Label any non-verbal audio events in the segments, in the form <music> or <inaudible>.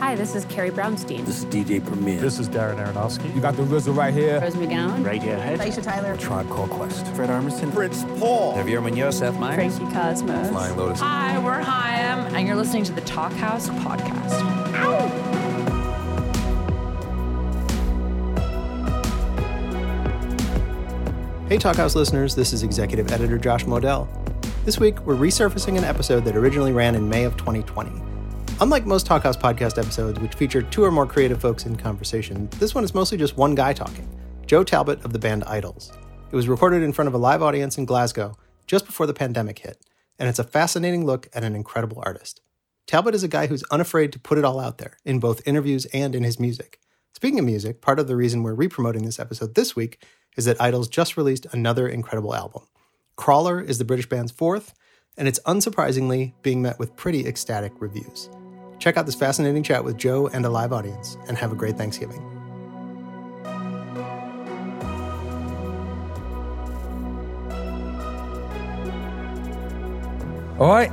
Hi, this is Carrie Brownstein. This is DJ Premier. This is Darren Aronofsky. You got the RZA right here. Rose McGowan. Radiohead. Aisha Tyler. Tribe Called Quest. Fred Armisen. Fritz Paul. Javier Munoz. Seth Meyers. Frankie Cosmos. Flying Lotus. Hi, we're Haim, and you're listening to the Talkhouse podcast. Ow! Hey, Talkhouse listeners, this is executive editor Josh Modell. This week, we're resurfacing an episode that originally ran in May of 2020. Unlike most Talkhouse podcast episodes, which feature two or more creative folks in conversation, this one is mostly just one guy talking Joe Talbot of the band IDLES. It was recorded in front of a live audience in Glasgow just before the pandemic hit, and it's a fascinating look at an incredible artist. Talbot is a guy who's unafraid to put it all out there, in both interviews and in his music. Speaking of music, part of the reason we're re-promoting this episode this week is that IDLES just released another incredible album. Crawler is the British band's fourth, and it's unsurprisingly being met with pretty ecstatic reviews. Check out this fascinating chat with Joe and a live audience, and have a great Thanksgiving. All right.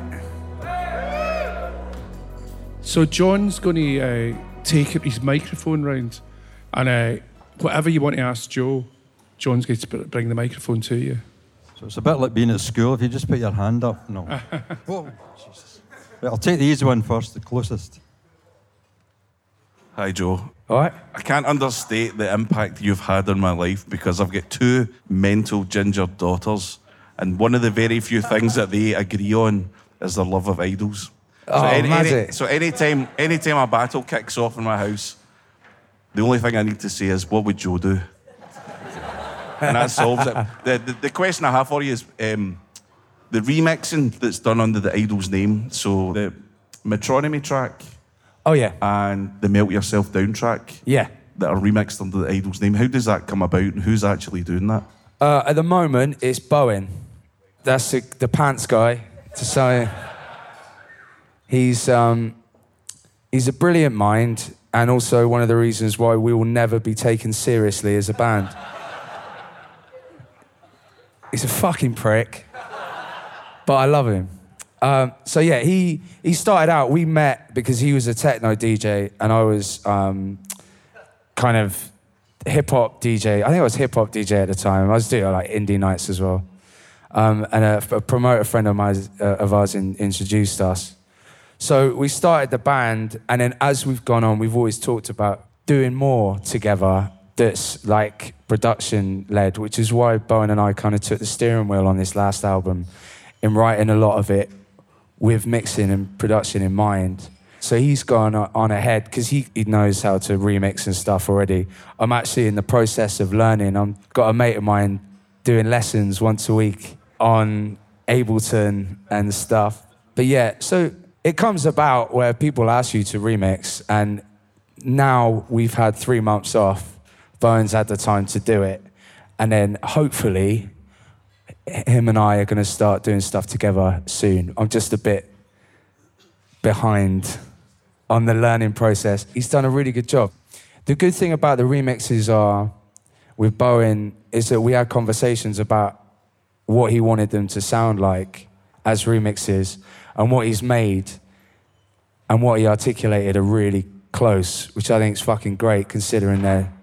So John's going to uh, take his microphone round, and uh, whatever you want to ask Joe, John's going to bring the microphone to you. So it's a bit like being at school. If you just put your hand up, no. <laughs> Whoa, Jesus. Right, I'll take the easy one first, the closest. Hi, Joe. All right. I can't understate the impact you've had on my life because I've got two mental ginger daughters, and one of the very few things that they agree on is their love of IDLES. Oh, so, any, any, magic. so anytime, anytime a battle kicks off in my house, the only thing I need to say is, "What would Joe do?" and that solves it. The, the, the question I have for you is um, the remixing that's done under the IDLES' name. So the Metronomy track Oh, yeah. and the Melt Yourself Down track Yeah. that are remixed under the IDLES' name. How does that come about and who's actually doing that? Uh, at the moment, it's Bowen. That's the, the pants guy. To say, he's um, he's a brilliant mind, and also one of the reasons why we will never be taken seriously as a band. He's a fucking prick, but I love him. Um, so yeah, he he started out. We met because he was a techno DJ, and I was um, kind of hip hop DJ. I think I was hip hop DJ at the time. I was doing like indie nights as well. Um, and a, a promoter friend of mine uh, of ours in, introduced us. So we started the band, and then as we've gone on, we've always talked about doing more together. That's like production led, which is why Bowen and I kind of took the steering wheel on this last album, in writing a lot of it with mixing and production in mind. So he's gone on ahead because he, he knows how to remix and stuff already. I'm actually in the process of learning. I've got a mate of mine doing lessons once a week on Ableton and stuff. But yeah, so it comes about where people ask you to remix, and now we've had three months off. Bowen's had the time to do it. And then hopefully, him and I are going to start doing stuff together soon. I'm just a bit behind on the learning process. He's done a really good job. The good thing about the remixes are with Bowen is that we had conversations about what he wanted them to sound like as remixes and what he's made and what he articulated are really close, which I think is fucking great considering they're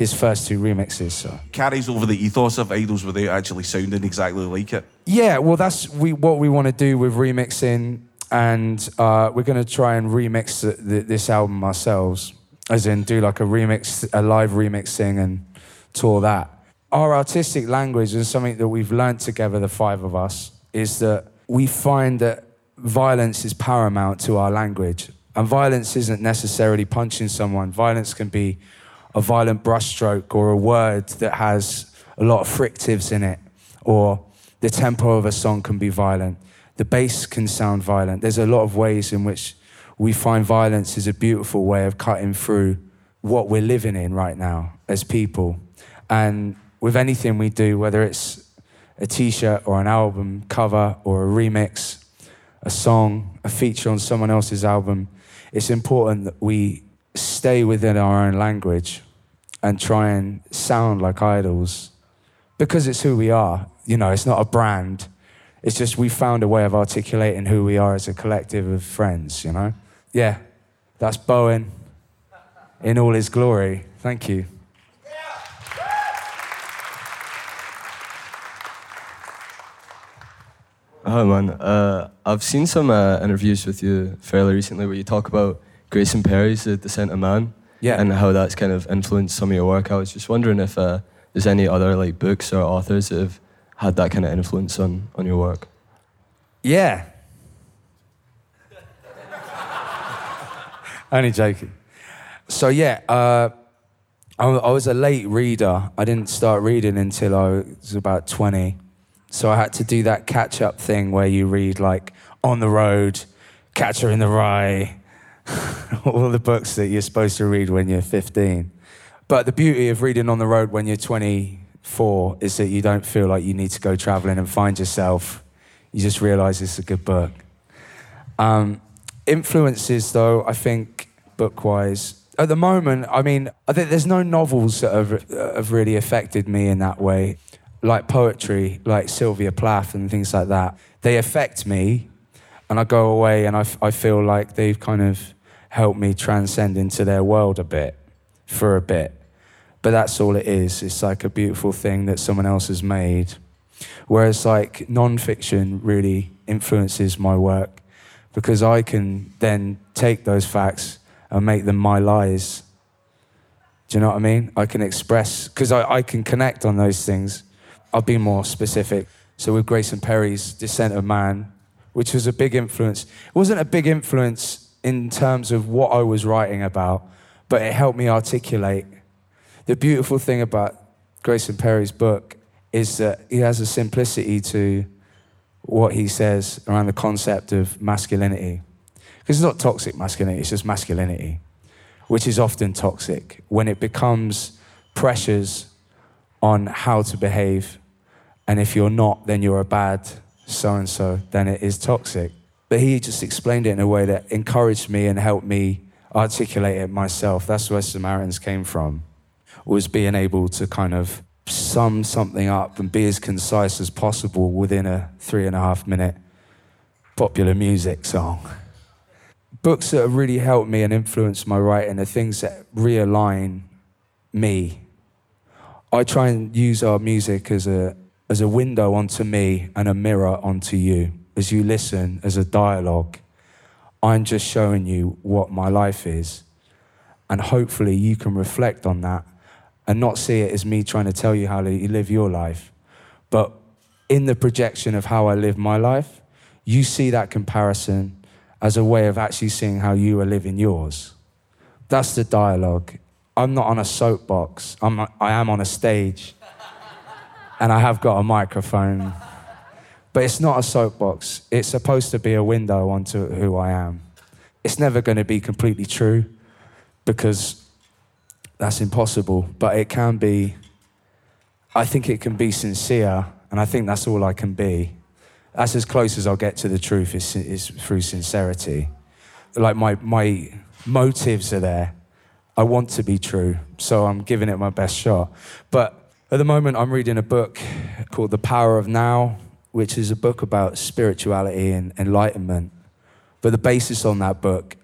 his first two remixes. So. Carries over the ethos of IDLES without actually sounding exactly like it. Yeah, well, that's we, what we want to do with remixing, and uh, we're going to try and remix the, the, this album ourselves, as in do like a remix, a live remixing, and tour that. Our artistic language and something that we've learnt together, the five of us, is that we find that violence is paramount to our language, and violence isn't necessarily punching someone. Violence can be a violent brushstroke or a word that has a lot of fricatives in it, or the tempo of a song can be violent. The bass can sound violent. There's a lot of ways in which we find violence is a beautiful way of cutting through what we're living in right now as people. And with anything we do, whether it's a t shirt or an album cover or a remix, a song, a feature on someone else's album, it's important that we stay within our own language and try and sound like IDLES because it's who we are. You know, it's not a brand. It's just we found a way of articulating who we are as a collective of friends, you know? Yeah. That's Bowen in all his glory. Thank you. Hi, man. Uh, I've seen some uh, interviews with you fairly recently where you talk about Grayson Perry's The Descent of Man Yeah. and how that's kind of influenced some of your work. I was just wondering if uh, there's any other like books or authors that have had that kind of influence on, on your work. Yeah. <laughs> Only joking. So yeah, uh, I, I was a late reader. I didn't start reading until I was about twenty. So I had to do that catch-up thing where you read like On the Road, Catcher in the Rye, <laughs> all the books that you're supposed to read when you're 15. But the beauty of reading on the road when you're 24 is that you don't feel like you need to go traveling and find yourself. You just realize it's a good book. Um, influences, though, I think, book wise, at the moment, I mean, I think there's no novels that have, uh, have really affected me in that way, like poetry, like Sylvia Plath and things like that. They affect me, and I go away and I, I feel like they've kind of helped me transcend into their world a bit for a bit. But that's all it is. It's like a beautiful thing that someone else has made. Whereas, like, non-fiction really influences my work because I can then take those facts and make them my lies. Do you know what I mean? I can express, because I, I can connect on those things. I'll be more specific. So, with Grayson Perry's Descent of Man, which was a big influence, it wasn't a big influence in terms of what I was writing about, but it helped me articulate. The beautiful thing about Grayson Perry's book is that he has a simplicity to what he says around the concept of masculinity. Because it's not toxic masculinity, it's just masculinity, which is often toxic when it becomes pressures on how to behave. And if you're not, then you're a bad so and so, then it is toxic. But he just explained it in a way that encouraged me and helped me articulate it myself. That's where Samaritans came from, was being able to kind of sum something up and be as concise as possible within a three and a half minute popular music song. Books that have really helped me and influenced my writing are things that realign me. I try and use our music as a, as a window onto me and a mirror onto you. As you listen, as a dialogue, I'm just showing you what my life is. And hopefully you can reflect on that and not see it as me trying to tell you how to live your life. But in the projection of how I live my life, you see that comparison as a way of actually seeing how you are living yours. That's the dialogue. I'm not on a soapbox, I'm, I am on a stage. And I have got a microphone. But it's not a soapbox. It's supposed to be a window onto who I am. It's never going to be completely true because that's impossible, but it can be, I think it can be sincere, and I think that's all I can be. That's as close as I'll get to the truth is, is through sincerity. Like my, my motives are there. I want to be true, so I'm giving it my best shot. But at the moment, I'm reading a book called The Power of Now, which is a book about spirituality and enlightenment. But the basis on that book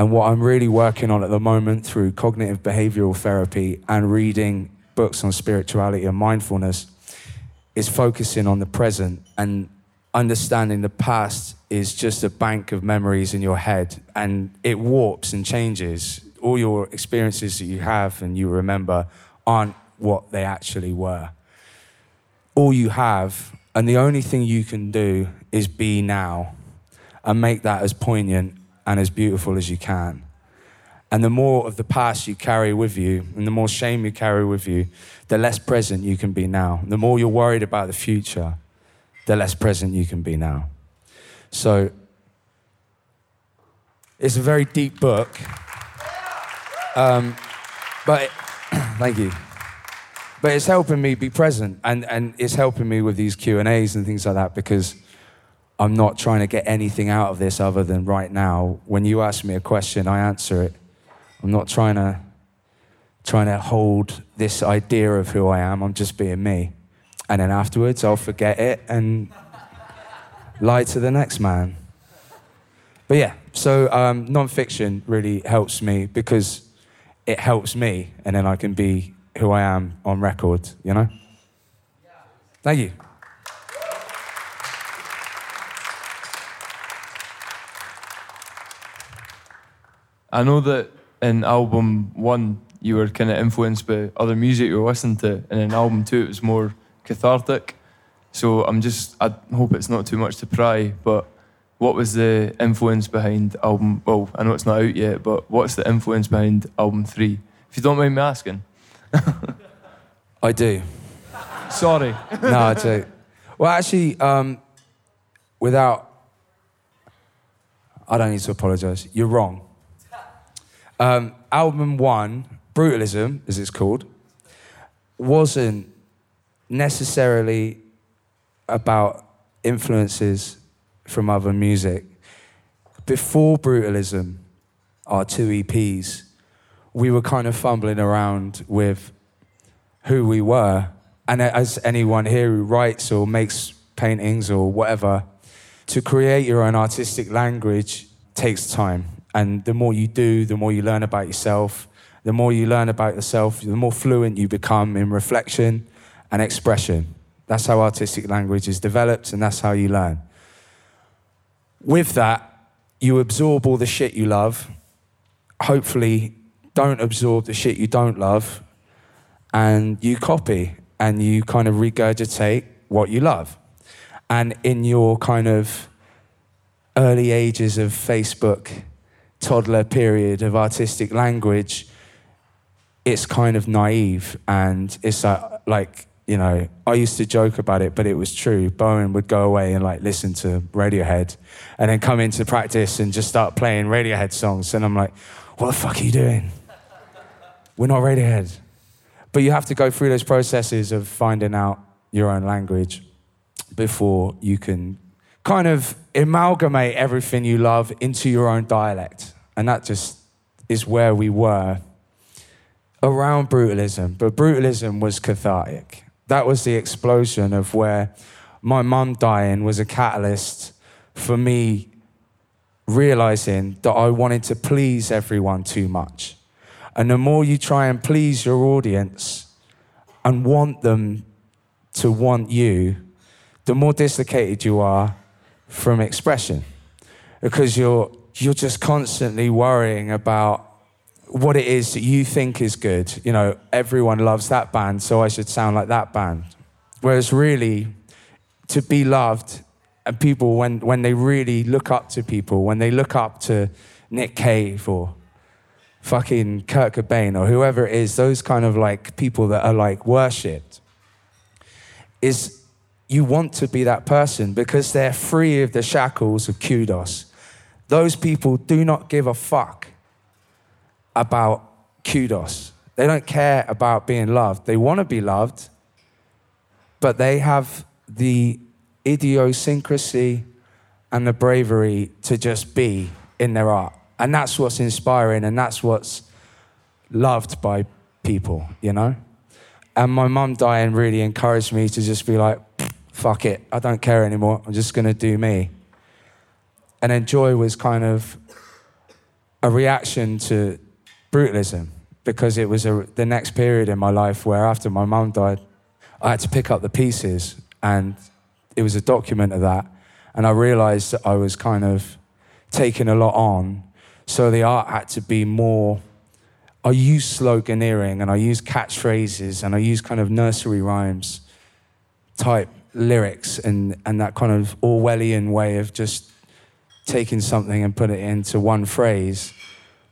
and what I'm really working on at the moment through cognitive behavioral therapy and reading books on spirituality and mindfulness is focusing on the present and understanding the past is just a bank of memories in your head and it warps and changes. All your experiences that you have and you remember aren't what they actually were. All you have, and the only thing you can do is be now and make that as poignant and as beautiful as you can. And the more of the past you carry with you, and the more shame you carry with you, the less present you can be now. The more you're worried about the future, the less present you can be now. So, it's a very deep book. Um, but, it, <clears throat> thank you. But it's helping me be present, and, and it's helping me with these Q&As and things like that because I'm not trying to get anything out of this other than right now. When you ask me a question, I answer it. I'm not trying to trying to hold this idea of who I am. I'm just being me. And then afterwards, I'll forget it and lie to the next man. But yeah, so um, non-fiction really helps me because it helps me, and then I can be who I am on record. You know. Thank you. I know that in album one, you were kind of influenced by other music you were listening to, and in album two, it was more cathartic. So I'm just, I hope it's not too much to pry, but what was the influence behind album? Well, I know it's not out yet, but what's the influence behind album three? If you don't mind me asking. <laughs> I do. Sorry. no, I do. Well, actually, um, without, I don't need to apologize. You're wrong. Um, album one, Brutalism, as it's called, wasn't necessarily about influences from other music. Before Brutalism, our two EPs, we were kind of fumbling around with who we were. And as anyone here who writes or makes paintings or whatever, to create your own artistic language takes time. And the more you do, the more you learn about yourself. The more you learn about yourself, the more fluent you become in reflection and expression. That's how artistic language is developed, and that's how you learn. With that, you absorb all the shit you love. Hopefully, don't absorb the shit you don't love, and you copy and you kind of regurgitate what you love. And in your kind of early ages of Facebook, toddler period of artistic language, it's kind of naive and it's like, like you know, I used to joke about it, but it was true. Bowen would go away and like listen to Radiohead and then come into practice and just start playing Radiohead songs. And I'm like, what the fuck are you doing? We're not Radiohead. But you have to go through those processes of finding out your own language before you can kind of amalgamate everything you love into your own dialect. And that just is where we were around brutalism. But brutalism was cathartic. That was the explosion of where my mum dying was a catalyst for me realizing that I wanted to please everyone too much. And the more you try and please your audience and want them to want you, the more dislocated you are from expression. Because you're, you're just constantly worrying about what it is that you think is good. You know, everyone loves that band, so I should sound like that band. Whereas really, to be loved, and people, when, when they really look up to people, when they look up to Nick Cave or fucking Kurt Cobain or whoever it is, those kind of like people that are like worshipped, is you want to be that person because they're free of the shackles of kudos. Those people do not give a fuck about kudos. They don't care about being loved. They want to be loved, but they have the idiosyncrasy and the bravery to just be in their art. And that's what's inspiring and that's what's loved by people, you know? And my mum dying really encouraged me to just be like, fuck it, I don't care anymore. I'm just going to do me. And then joy was kind of a reaction to brutalism because it was a, the next period in my life where after my mum died, I had to pick up the pieces and it was a document of that. And I realized that I was kind of taking a lot on. So the art had to be more. I use sloganeering and I use catchphrases and I use kind of nursery rhymes type lyrics and, and that kind of Orwellian way of just taking something and put it into one phrase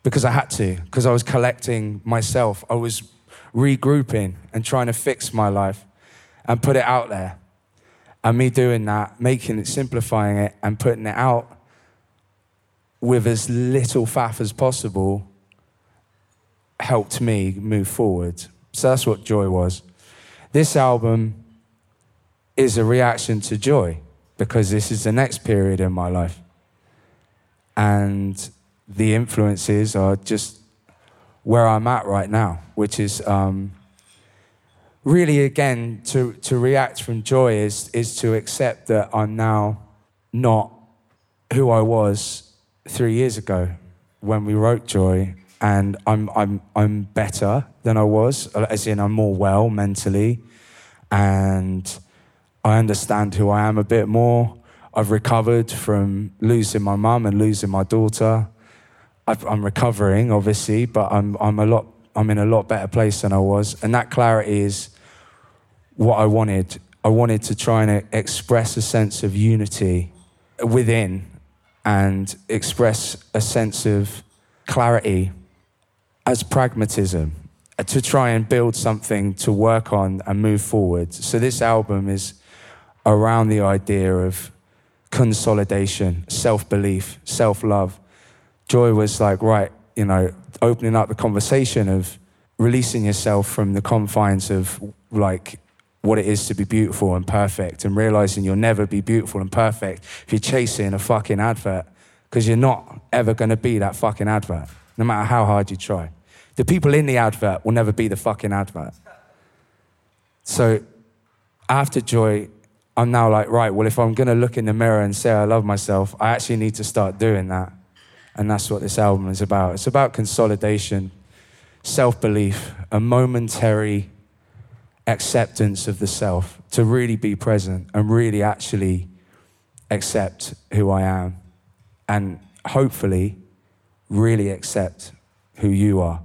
because I had to, because I was collecting myself. I was regrouping and trying to fix my life and put it out there. And me doing that, making it, simplifying it, and putting it out with as little faff as possible helped me move forward. So that's what joy was. This album is a reaction to joy because this is the next period in my life. And the influences are just where I'm at right now, which is um, really, again, to, to react from joy is, is to accept that I'm now not who I was three years ago when we wrote Joy, and I'm I'm I'm better than I was, as in I'm more well mentally, and I understand who I am a bit more. I've recovered from losing my mum and losing my daughter. I've, I'm recovering, obviously, but I'm I'm a lot I'm in a lot better place than I was, and that clarity is what I wanted. I wanted to try and express a sense of unity within and express a sense of clarity as pragmatism uh, to try and build something to work on and move forward. So, this album is around the idea of consolidation, self belief, self love. Joy was like, right, you know, opening up the conversation of releasing yourself from the confines of like what it is to be beautiful and perfect and realizing you'll never be beautiful and perfect if you're chasing a fucking advert because you're not ever going to be that fucking advert no matter how hard you try. The people in the advert will never be the fucking advert. So after joy i'm now like right well if i'm going to look in the mirror and say i love myself i actually need to start doing that. And that's what this album is about. It's about consolidation self-belief a momentary acceptance of the self, to really be present and really actually accept who I am and hopefully really accept who you are.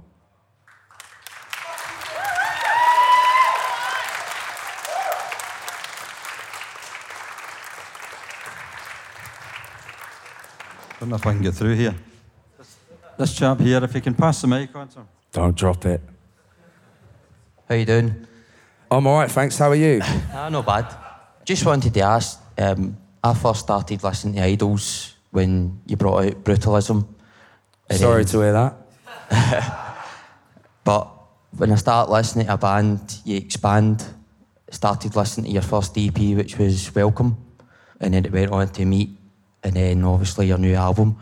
don't know if I can get through here. This, this chap here, if you can pass the mic on to him. Don't drop it. How you doing? I'm all right, thanks. How are you? <sighs> ah, not bad. Just wanted to ask. Um, I first started listening to IDLES when you brought out Brutalism. Sorry to hear that. <laughs> but when I start listening to a band, you expand. Started listening to your first EP, which was Welcome, and then it went on to Meet, and then obviously your new album.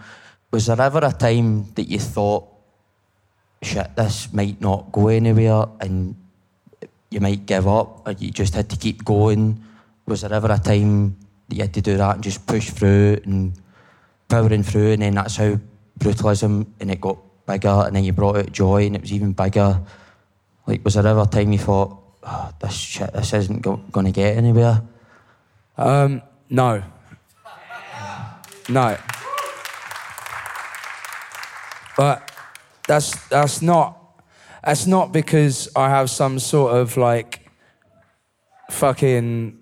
Was there ever a time that you thought, shit, this might not go anywhere, and you might give up or you just had to keep going? Was there ever a time that you had to do that and just push through and powering through and then that's how brutalism and it got bigger and then you brought out joy and it was even bigger? Like, was there ever a time you thought, oh, this shit, this isn't go- going to get anywhere? Um, no. No. But that's that's not that's not because I have some sort of like fucking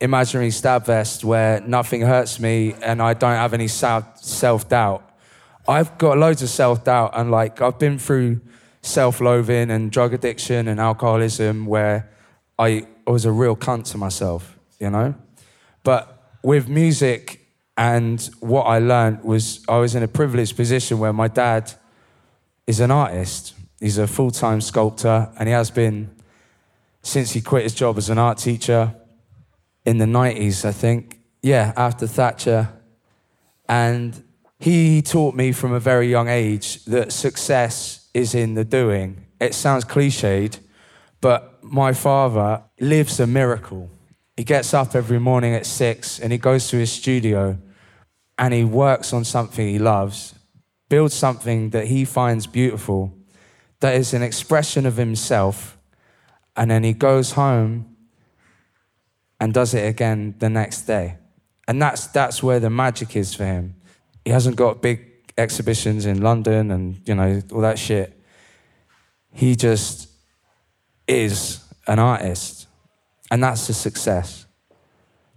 imaginary stab vest where nothing hurts me and I don't have any self doubt. I've got loads of self doubt and like I've been through self loathing and drug addiction and alcoholism where I was a real cunt to myself, you know? But with music and what I learned was I was in a privileged position where my dad is an artist He's a full time sculptor, and he has been since he quit his job as an art teacher in the 90s, I think. Yeah, after Thatcher. And he taught me from a very young age that success is in the doing. It sounds cliched, but my father lives a miracle. He gets up every morning at six and he goes to his studio and he works on something he loves, builds something that he finds beautiful that is an expression of himself, and then he goes home and does it again the next day. And that's, that's where the magic is for him. He hasn't got big exhibitions in London and, you know, all that shit. He just is an artist. And that's a success.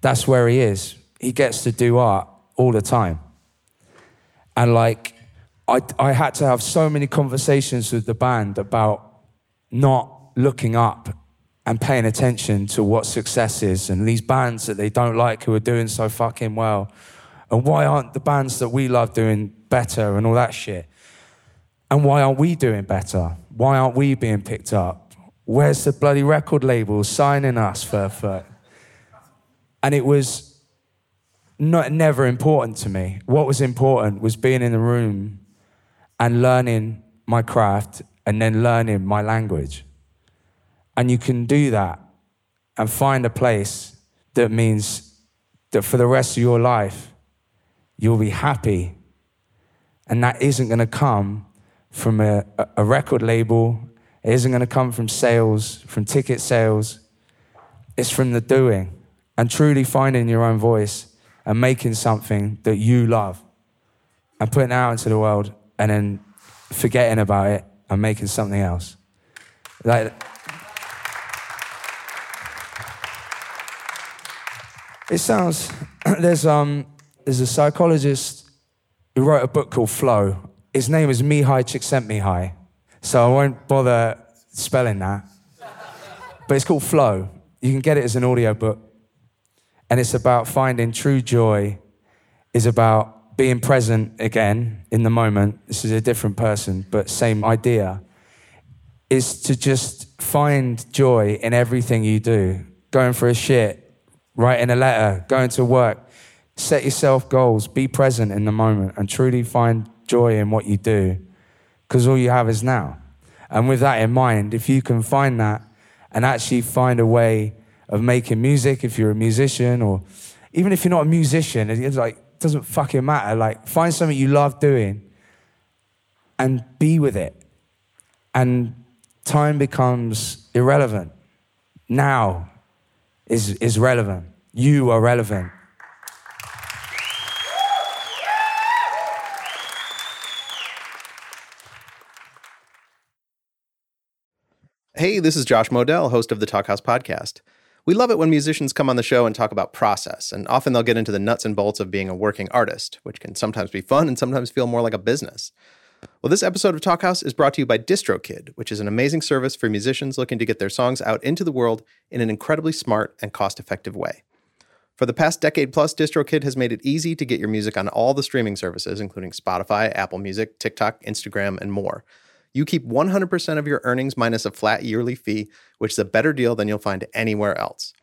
That's where he is. He gets to do art all the time. And like, I, I had to have so many conversations with the band about not looking up and paying attention to what success is and these bands that they don't like who are doing so fucking well. And why aren't the bands that we love doing better and all that shit? And why aren't we doing better? Why aren't we being picked up? Where's the bloody record label signing us for, for? And it was not, never important to me. What was important was being in the room and learning my craft and then learning my language. And you can do that and find a place that means that for the rest of your life, you'll be happy And that isn't going to come from a, a record label, it isn't going to come from sales, from ticket sales. It's from the doing and truly finding your own voice and making something that you love and putting it out into the world and then forgetting about it and making something else. Like, it sounds, <clears throat> there's, um, there's a psychologist who wrote a book called Flow. His name is Mihaly Csikszentmihalyi. So I won't bother spelling that. But it's called Flow. You can get it as an audio book. And it's about finding true joy, is about being present again in the moment. This is a different person, but same idea. Is to just find joy in everything you do. Going for a shit, writing a letter, going to work. Set yourself goals, be present in the moment, and truly find joy in what you do. Because all you have is now. And with that in mind, if you can find that and actually find a way of making music, if you're a musician, or even if you're not a musician, it's like, doesn't fucking matter. Like, find something you love doing and be with it. And time becomes irrelevant. Now is, is relevant. You are relevant. Hey, this is Josh Modell, host of the Talkhouse podcast. We love it when musicians come on the show and talk about process, and often they'll get into the nuts and bolts of being a working artist, which can sometimes be fun and sometimes feel more like a business. Well, this episode of Talkhouse is brought to you by DistroKid, which is an amazing service for musicians looking to get their songs out into the world in an incredibly smart and cost effective way. For the past decade plus, DistroKid has made it easy to get your music on all the streaming services, including Spotify, Apple Music, TikTok, Instagram, and more. You keep 100% of your earnings minus a flat yearly fee, which is a better deal than you'll find anywhere else.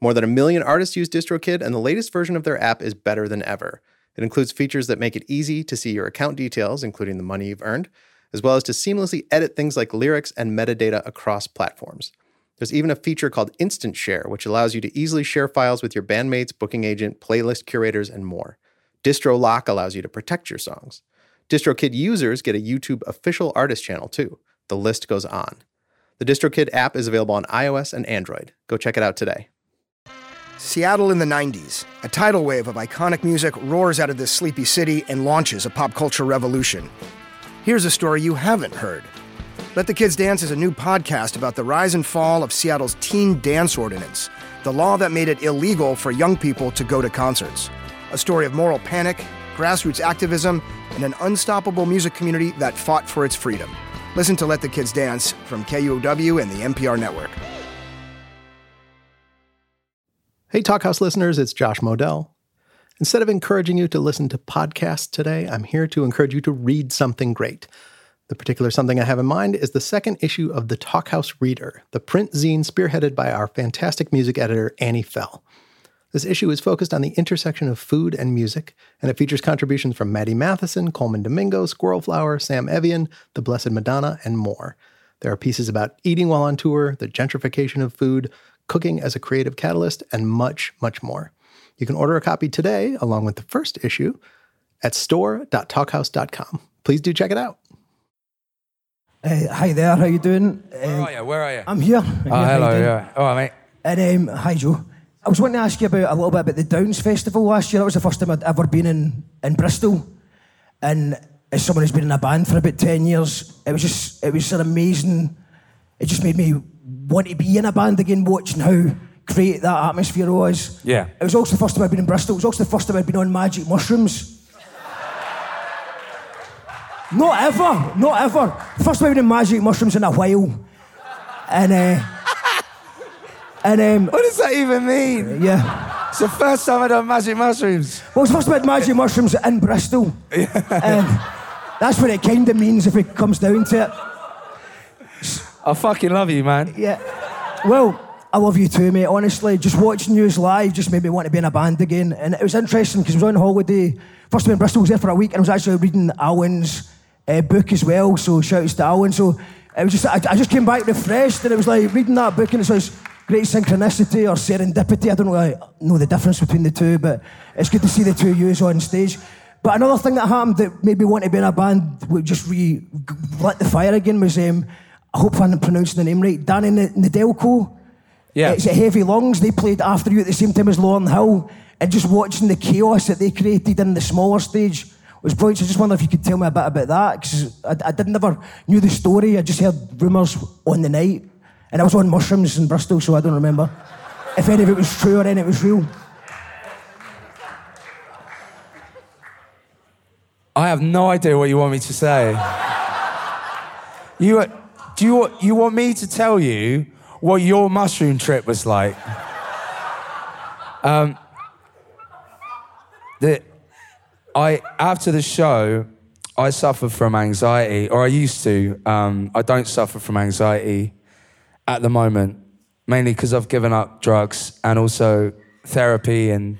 More than a million artists use DistroKid, and the latest version of their app is better than ever. It includes features that make it easy to see your account details, including the money you've earned, as well as to seamlessly edit things like lyrics and metadata across platforms. There's even a feature called Instant Share, which allows you to easily share files with your bandmates, booking agent, playlist curators, and more. Distro Lock allows you to protect your songs. DistroKid users get a YouTube official artist channel too. The list goes on. The DistroKid app is available on iOS and Android. Go check it out today. Seattle in the 90s. A tidal wave of iconic music roars out of this sleepy city and launches a pop culture revolution. Here's a story you haven't heard. Let the Kids Dance is a new podcast about the rise and fall of Seattle's teen dance ordinance, the law that made it illegal for young people to go to concerts. A story of moral panic, grassroots activism, and an unstoppable music community that fought for its freedom. Listen to Let the Kids Dance from KUOW and the NPR network. Hey, Talkhouse listeners, it's Josh Modell. Instead of encouraging you to listen to podcasts today, I'm here to encourage you to read something great. The particular something I have in mind is the second issue of the Talkhouse Reader, the print zine spearheaded by our fantastic music editor, Annie Fell. This issue is focused on the intersection of food and music, and it features contributions from Maddie Matheson, Colman Domingo, Squirrel Flower, Sam Evian, The Blessed Madonna, and more. There are pieces about eating while on tour, the gentrification of food, cooking as a creative catalyst, and much, much more. You can order a copy today, along with the first issue, at store.talkhouse.com. Please do check it out. Uh, hi there, how you doing? Where are you? Where are you? I'm here. I'm Oh, here, how you hello, yeah. All right, mate. And um, hi, Joe. I was wanting to ask you about a little bit about the Downs Festival last year. That was the first time I'd ever been in, in Bristol. And as someone who's been in a band for about 10 years, it was just, it was an amazing, it just made me want to be in a band again, watching how great that atmosphere was. Yeah. It was also the first time I'd been in Bristol. It was also the first time I'd been on Magic Mushrooms. not ever, not ever. First time I've been in Magic Mushrooms in a while. And, uh, and, um, What does that even mean? yeah. It's the first time I've done magic mushrooms. Well, it's first about magic mushrooms in Bristol. Yeah. Um, that's what it kind of means if it comes down to it. I fucking love you, man. Yeah. Well, I love you too, mate. Honestly, just watching you live just made me want to be in a band again. And it was interesting because I was on holiday. First time in Bristol, I was there for a week, and I was actually reading Alan's uh, book as well. So shout outs to Alan. So it was just I, I just came back refreshed, and it was like reading that book, and it was great synchronicity or serendipity. I don't really know the difference between the two, but it's good to see the two of yous on stage. But another thing that happened that made me want to be in a band, would just re lit the fire again, was um, I hope I'm pronouncing the name right. Danny Nedelko. Yeah. It's at Heavy Lungs. They played after you at the same time as Lauryn Hill, and just watching the chaos that they created in the smaller stage was brilliant. So I just wonder if you could tell me a bit about that because I, I didn't never knew the story. I just heard rumours on the night, and I was on mushrooms in Bristol, so I don't remember if any of it was true or any of it was real. I have no idea what you want me to say. you, do you, want- you want me to tell you what your mushroom trip was like? Um, the, I, after the show, I suffer from anxiety, or I used to. Um, I don't suffer from anxiety at the moment, mainly because I've given up drugs and also therapy and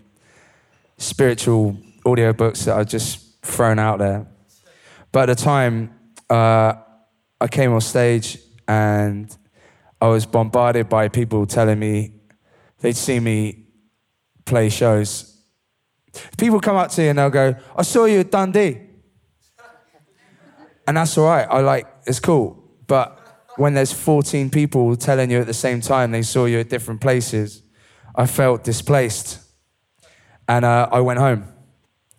spiritual audiobooks that I've just thrown out there. But at the time, uh, I came on stage and I was bombarded by people telling me they'd see me play shows. People come up to you and they'll go, I saw you at Dundee. And that's all right. I like, it's cool. But when there's 14 people telling you at the same time they saw you at different places, I felt displaced. And uh, I went home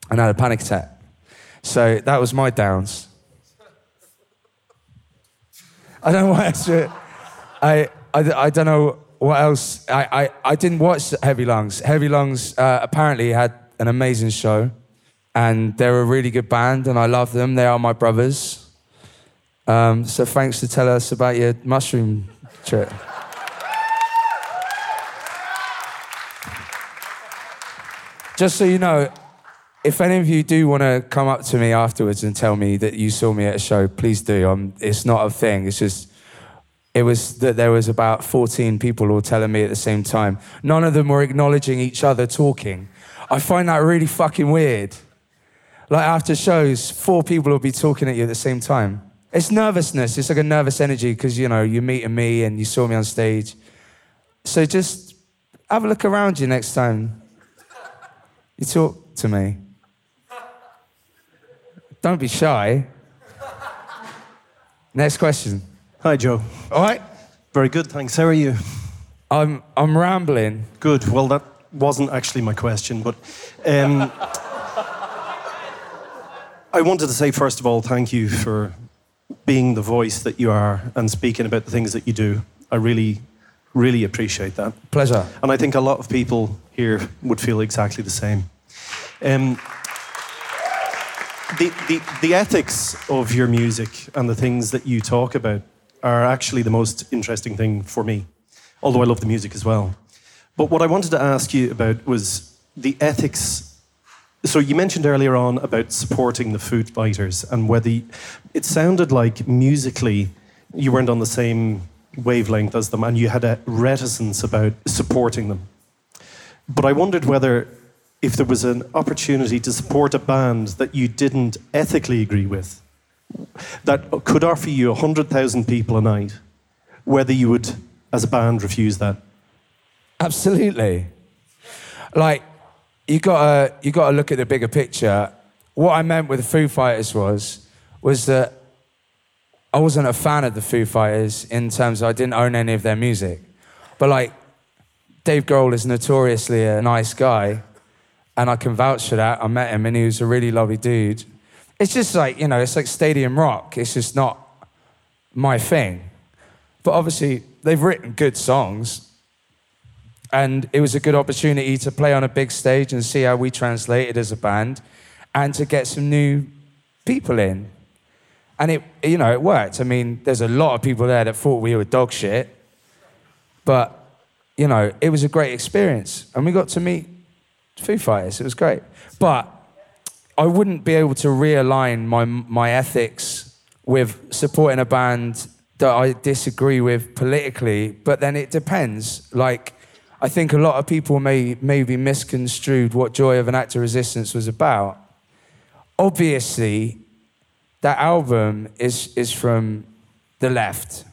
and had a panic attack. So that was my downs. I don't know what else. to- I, I, I don't know what else. I, I, I didn't watch Heavy Lungs. Heavy Lungs uh, apparently had an amazing show, and they're a really good band, and I love them. They are my brothers. Um, so thanks to tell us about your mushroom trip. Just so you know, if any of you do want to come up to me afterwards and tell me that you saw me at a show, please do. Um, it's not a thing. It's just, it was that there was about 14 people all telling me at the same time. None of them were acknowledging each other talking. I find that really fucking weird. Like after shows, four people will be talking at you at the same time. It's nervousness. It's like a nervous energy because, you know, you're meeting me and you saw me on stage. So just have a look around you next time you talk to me. Don't be shy. Next question. Hi, Joe. All right. Very good, thanks. How are you? I'm, I'm rambling. Good. Well, that wasn't actually my question, but um, <laughs> I wanted to say, first of all, thank you for being the voice that you are and speaking about the things that you do. I really, really appreciate that. Pleasure. And I think a lot of people here would feel exactly the same. Um, the, the, the ethics of your music and the things that you talk about are actually the most interesting thing for me, although I love the music as well. But what I wanted to ask you about was the ethics. So you mentioned earlier on about supporting the Foo Fighters and whether y- it sounded like musically you weren't on the same wavelength as them and you had a reticence about supporting them. But I wondered whether if there was an opportunity to support a band that you didn't ethically agree with, that could offer you 100,000 people a night, whether you would, as a band, refuse that. Absolutely. Like, you gotta you gotta look at the bigger picture. What I meant with the Foo Fighters was was that I wasn't a fan of the Foo Fighters in terms of I didn't own any of their music. But like Dave Grohl is notoriously a nice guy, and I can vouch for that. I met him and he was a really lovely dude. It's just like, you know, it's like stadium rock. It's just not my thing. But obviously, they've written good songs. And it was a good opportunity to play on a big stage and see how we translated as a band and to get some new people in. And it, you know, it worked. I mean, there's a lot of people there that thought we were dog shit. But, you know, it was a great experience. And we got to meet Foo Fighters. It was great. But I wouldn't be able to realign my, my ethics with supporting a band that I disagree with politically, but then it depends. Like, I think a lot of people may maybe misconstrued what Joy as an Act of Resistance was about. Obviously, that album is, is from the left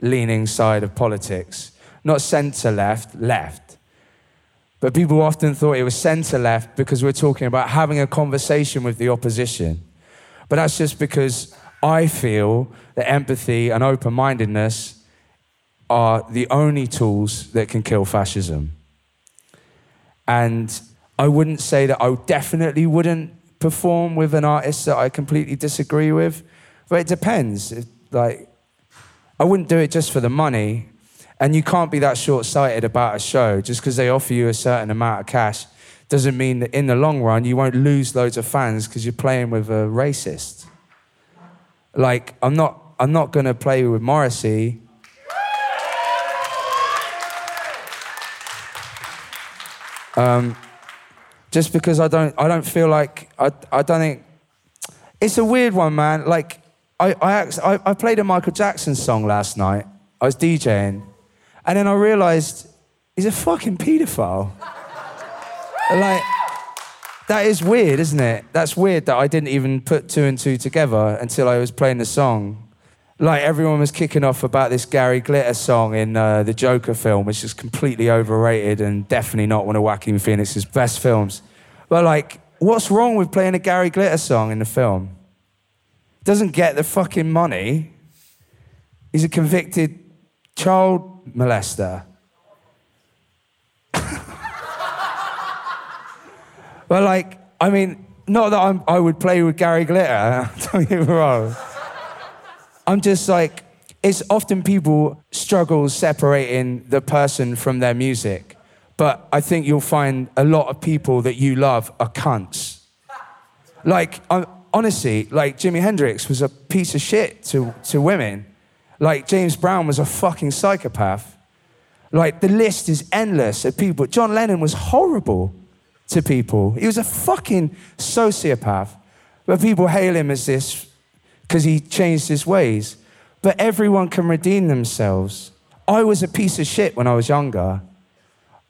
leaning side of politics, not centre left, left. But people often thought it was centre left because we're talking about having a conversation with the opposition. But that's just because I feel that empathy and open mindedness are the only tools that can kill fascism. And I wouldn't say that I definitely wouldn't perform with an artist that I completely disagree with, but it depends. Like, I wouldn't do it just for the money. And you can't be that short sighted about a show just because they offer you a certain amount of cash doesn't mean that in the long run you won't lose loads of fans because you're playing with a racist. Like, I'm not, I'm not going to play with Morrissey. Um, just because I don't, I don't feel like, I, I don't think, it's a weird one, man. Like, I, I, I, played a Michael Jackson song last night. I was DJing. And then I realized he's a fucking pedophile. like, that is weird, isn't it? That's weird that I didn't even put two and two together until I was playing the song. Like, everyone was kicking off about this Gary Glitter song in uh, the Joker film, which is completely overrated and definitely not one of Joaquin Phoenix's best films. But, like, what's wrong with playing a Gary Glitter song in the film? Doesn't get the fucking money. He's a convicted child molester. <laughs> But like, I mean, not that I'm, I would play with Gary Glitter. <laughs> Don't get me wrong. I'm just like, it's often people struggle separating the person from their music. But I think you'll find a lot of people that you love are cunts. Like, i honestly, like Jimi Hendrix was a piece of shit to, to women. Like James Brown was a fucking psychopath. Like the list is endless of people. John Lennon was horrible to people. He was a fucking sociopath. But people hail him as this because he changed his ways. But everyone can redeem themselves. I was a piece of shit when I was younger.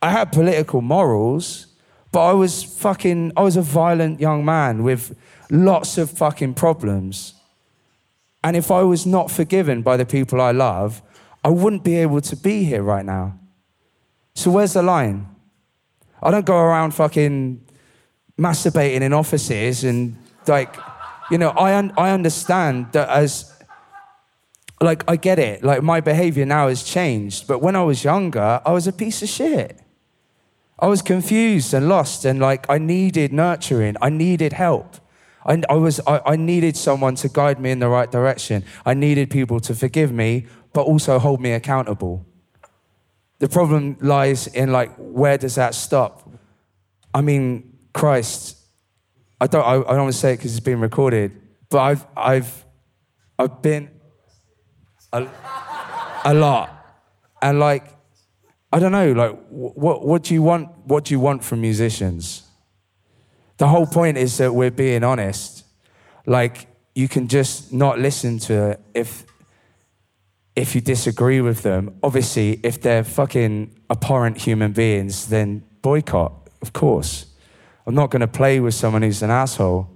I had political morals, but I was fucking, I was a violent young man with lots of fucking problems. And if I was not forgiven by the people I love, I wouldn't be able to be here right now. So where's the line? I don't go around fucking masturbating in offices and like, you know, I, un- I understand that as, like, I get it. Like, my behavior now has changed. But when I was younger, I was a piece of shit. I was confused and lost and like, I needed nurturing, I needed help. I, I was, I, I needed someone to guide me in the right direction. I needed people to forgive me, but also hold me accountable. The problem lies in like, where does that stop? I mean, Christ, I don't, I, I don't want to say it because it's being recorded, but I've, I've, I've been a, a lot. And like, I don't know, like, what, what do you want, what do you want from musicians? The whole point is that we're being honest. Like, you can just not listen to it if if you disagree with them. Obviously, if they're fucking abhorrent human beings, then boycott, of course. I'm not going to play with someone who's an asshole,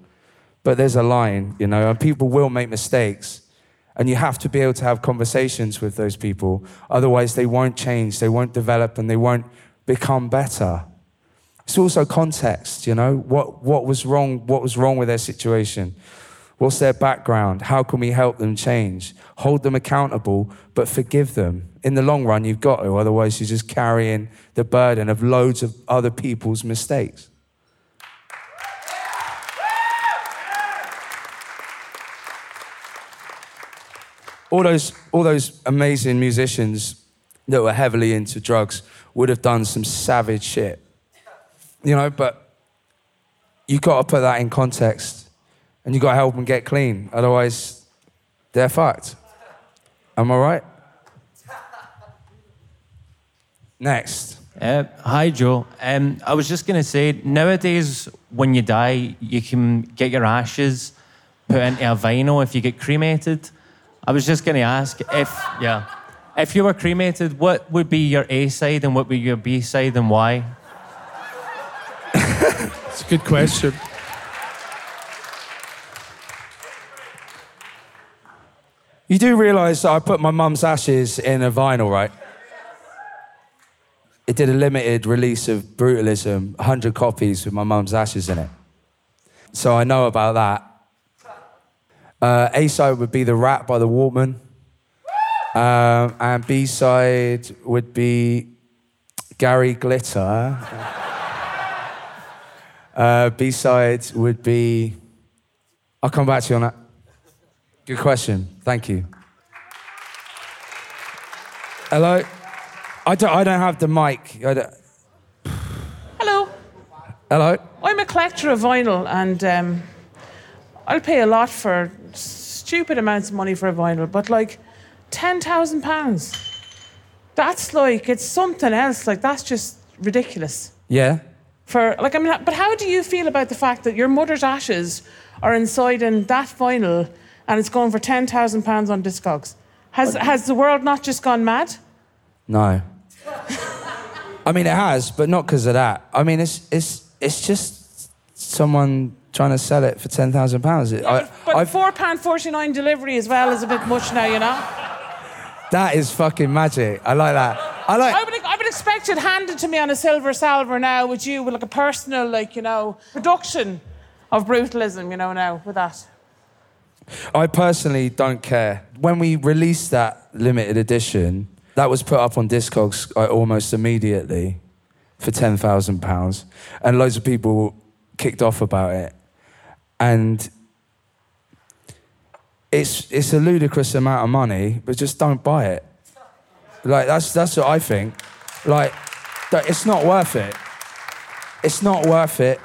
but there's a line, you know, and people will make mistakes. And you have to be able to have conversations with those people. Otherwise, they won't change, they won't develop, and they won't become better. It's also context, you know, what, what was wrong, what was wrong with their situation. What's their background? How can we help them change? Hold them accountable, but forgive them. In the long run, you've got to, otherwise, you're just carrying the burden of loads of other people's mistakes. All those, all those amazing musicians that were heavily into drugs would have done some savage shit. You know, but you've got to put that in context and you've got to help them get clean. Otherwise, they're fucked. Am I right? Next. Uh, hi, Joe. Um, I was just going to say, nowadays, when you die, you can get your ashes put into a vinyl if you get cremated. I was just going to ask if, yeah, if you were cremated, what would be your A side and what would be your B side and why? It's a good question. You do realise that I put my mum's ashes in a vinyl, right? it did a limited release of Brutalism, 100 copies with my mum's ashes in it. So I know about that. Uh, A side would be The Rat by The Walkmen. Um, and B side would be Gary Glitter. Uh, B side would be. I'll come back to you on that. Good question. Thank you. Hello? I don't, I don't have the mic. I don't- Hello, Hello? I'm a collector of vinyl, and um, I'll pay a lot for stupid amounts of money for a vinyl, but like ten thousand pounds. That's like it's something else. Like that's just ridiculous. Yeah? For like I mean, but how do you feel about the fact that your mother's ashes are inside in that vinyl, and it's going for ten thousand pounds on Discogs? Has has the world not just gone mad? No. I mean, it has, but not because of that. I mean, it's, it's, it's just someone trying to sell it for £10,000. I- But I've- four pound forty nine delivery as well is a bit much now, you know. that is fucking magic. I like that. I like. I would, I would expect it handed to me on a silver salver now with you with like a personal, like, you know, production of brutalism, you know, now with that. I personally don't care. When we released that limited edition, that was put up on Discogs almost immediately for ten thousand pounds, and loads of people kicked off about it, and it's it's a ludicrous amount of money, but just don't buy it. Like that's that's what I think. Like it's not worth it. It's not worth it.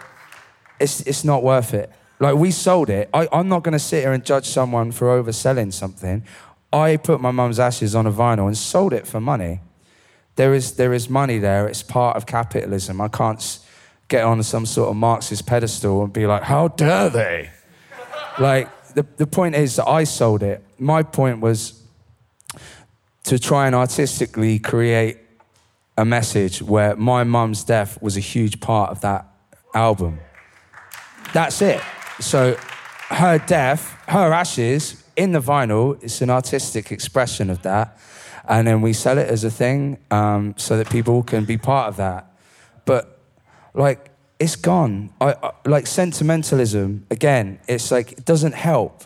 It's it's not worth it. Like we sold it. I, I'm not going to sit here and judge someone for overselling something. I put my mum's ashes on a vinyl and sold it for money. There is there is money there. It's part of capitalism. I can't get on some sort of Marxist pedestal and be like, how dare they? like the, the point is that I sold it. My point was to try and artistically create a message where my mum's death was a huge part of that album. That's it. So her death, her ashes in the vinyl, it's an artistic expression of that. And then we sell it as a thing um, so that people can be part of that. But like, it's gone. I, I, like sentimentalism, again, it's like, it doesn't help.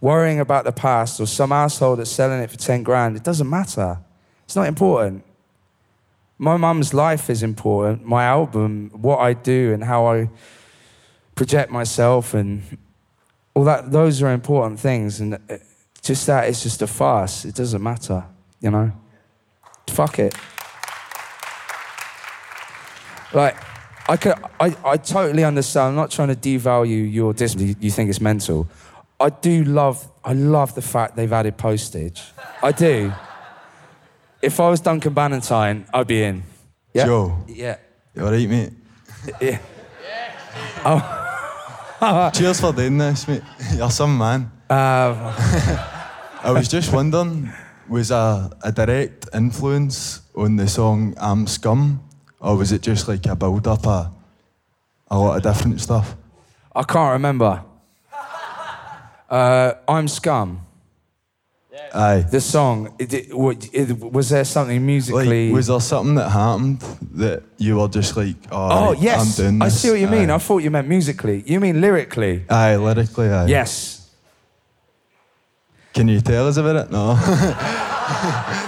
Worrying about the past or some asshole that's selling it for 10 grand, it doesn't matter. It's not important. My mum's life is important. My album, what I do and how I project myself and all that, those are important things. And uh, just that is just a farce. It doesn't matter, you know? Fuck it. Like, I, could, I, I totally understand. I'm not trying to devalue your discipline. You think it's mental. I do love, I love the fact they've added postage. I do. If I was Duncan Bannatyne, I'd be in. Yeah? Joe. Yeah. You alright, mate? <laughs> Yeah. Oh. <laughs> Cheers for doing this, mate. You're some man. Uh, <laughs> I was just wondering, was a, a direct influence on the song I'm Scum? Or was it just like a build up of a lot of different stuff? I can't remember. Uh, I'm Scum. Aye. The song, it, it, it- was there something musically? Like, was there something that happened that you were just like, oh, oh, yes. I'm doing I see what you mean. Aye. I thought you meant musically. You mean lyrically? Aye, lyrically, aye. Yes. Can you tell us about it? No. <laughs>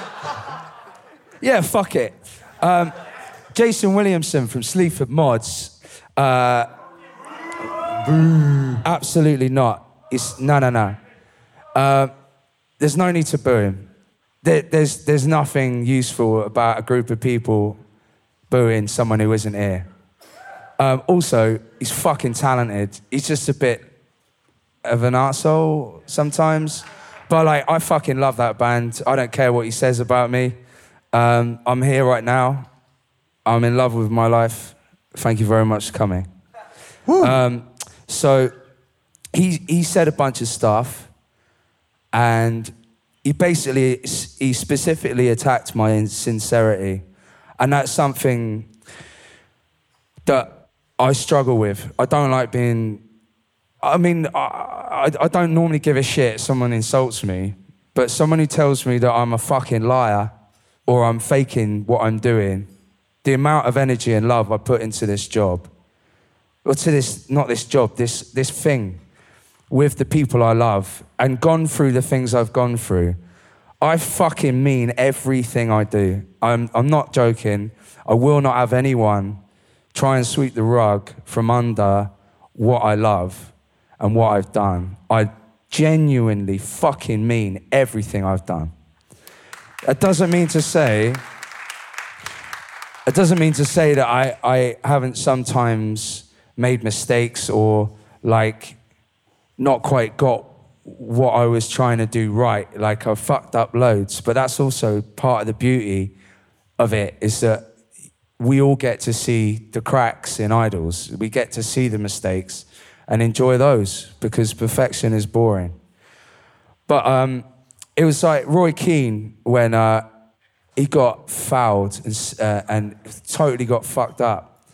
Yeah, fuck it. Um, Jason Williamson from Sleaford Mods. Uh, absolutely not. It's no, no, no. Uh, there's no need to boo him. There, there's, there's nothing useful about a group of people booing someone who isn't here. Um, also, he's fucking talented. He's just a bit of an arsehole sometimes. But like, I fucking love that band. I don't care what he says about me. Um, I'm here right now. I'm in love with my life. Thank you very much for coming. Um, so he, he said a bunch of stuff and he basically, he specifically attacked my insincerity. And that's something that I struggle with. I don't like being, I mean, I, I, I don't normally give a shit if someone insults me, but someone who tells me that I'm a fucking liar or I'm faking what I'm doing, the amount of energy and love I put into this job, or to this, not this job, this, this thing with the people I love and gone through the things I've gone through, I fucking mean everything I do. I'm, I'm not joking. I will not have anyone try and sweep the rug from under what I love and what I've done. I genuinely fucking mean everything I've done. That doesn't mean to say, it doesn't mean to say that I, I haven't sometimes made mistakes or like not quite got what I was trying to do right. Like I fucked up loads, but that's also part of the beauty of it is that we all get to see the cracks in idols. We get to see the mistakes and enjoy those because perfection is boring. But um, it was like Roy Keane when uh, he got fouled and, uh, and totally got fucked up.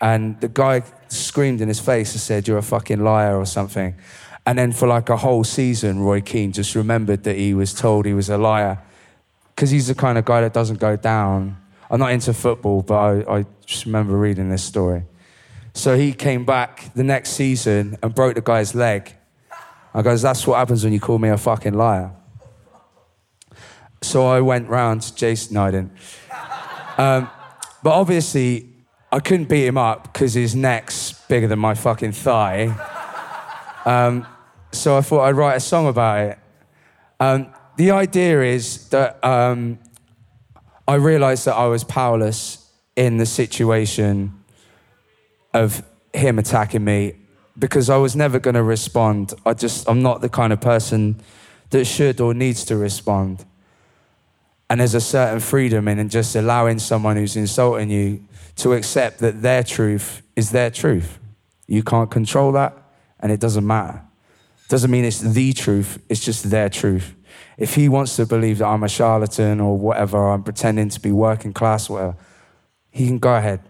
And the guy screamed in his face and said, You're a fucking liar or something. And then for like a whole season, Roy Keane just remembered that he was told he was a liar because he's the kind of guy that doesn't go down. I'm not into football, but I, I just remember reading this story. So he came back the next season and broke the guy's leg. I goes, That's what happens when you call me a fucking liar. So I went round to Jason. No, I didn't. Um, but obviously, I couldn't beat him up because his neck's bigger than my fucking thigh. Um, so I thought I'd write a song about it. Um, the idea is that um, I realized that I was powerless in the situation of him attacking me because I was never going to respond. I just, I'm not the kind of person that should or needs to respond. And there's a certain freedom in just allowing someone who's insulting you to accept that their truth is their truth. You can't control that, and it doesn't matter. Doesn't mean it's the truth, it's just their truth. If he wants to believe that I'm a charlatan or whatever, I'm pretending to be working class, whatever, he can go ahead.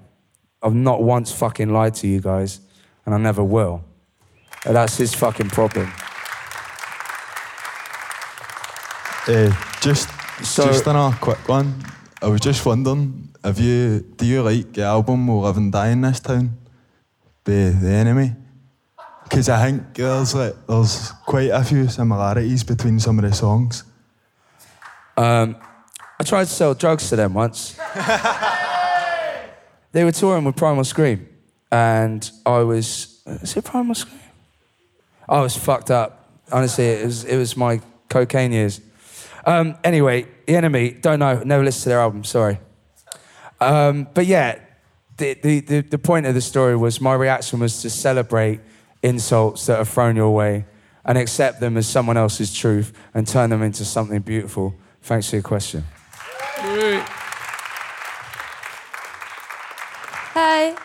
I've not once fucking lied to you guys, and I never will. And that's his fucking problem. Uh, just, So- just another quick one. I was just wondering, have you, do you like the album We'll Live and Die in This Town by The Enemy? Because I think there's, like, there's quite a few similarities between some of the songs. Um, I tried to sell drugs to them once. <laughs> they were touring with Primal Scream, and I was. Is it Primal Scream? I was fucked up. Honestly, it was, it was my cocaine years. Um, anyway, The Enemy, don't know, never listened to their album, sorry. Um, but yeah, the, the, the, the point of the story was my reaction was to celebrate insults that are thrown your way and accept them as someone else's truth and turn them into something beautiful. Thanks for your question. Hi,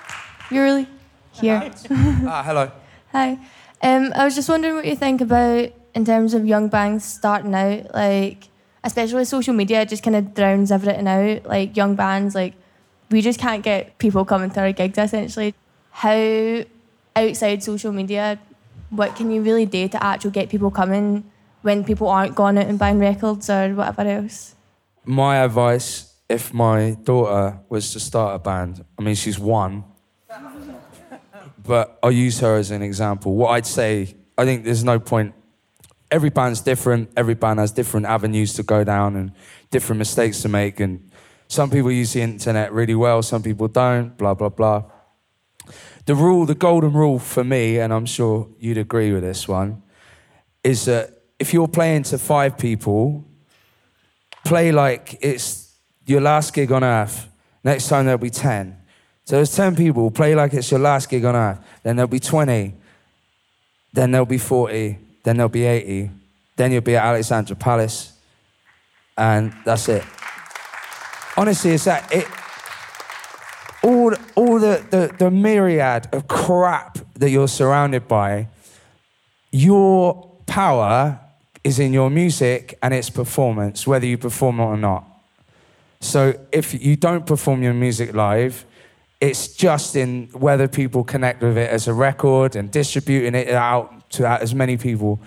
you're really here. <laughs> ah, hello. Hi. Um, I was just wondering what you think about in terms of young bands starting out, like especially social media, it just kind of drowns everything out. Like young bands, like we just can't get people coming to our gigs. Essentially, how outside social media, what can you really do to actually get people coming when people aren't going out and buying records or whatever else? My advice if my daughter was to start a band, I mean, she's one, but I'll use her as an example. What I'd say, I think there's no point. Every band's different. Every band has different avenues to go down and different mistakes to make. And some people use the internet really well, some people don't, blah, blah, blah. The rule, the golden rule for me, and I'm sure you'd agree with this one, is that if you're playing to five people, play like it's your last gig on earth. Next time there'll be 10. So there's 10 people, play like it's your last gig on earth. Then there'll be 20. Then there'll be 40. Then there'll be 80. Then you'll be at Alexandra Palace. And that's it. Honestly, it's that. It, all all the, the, the myriad of crap that you're surrounded by, your power is in your music and its performance, whether you perform it or not. So if you don't perform your music live, it's just in whether people connect with it as a record and distributing it out to as many people.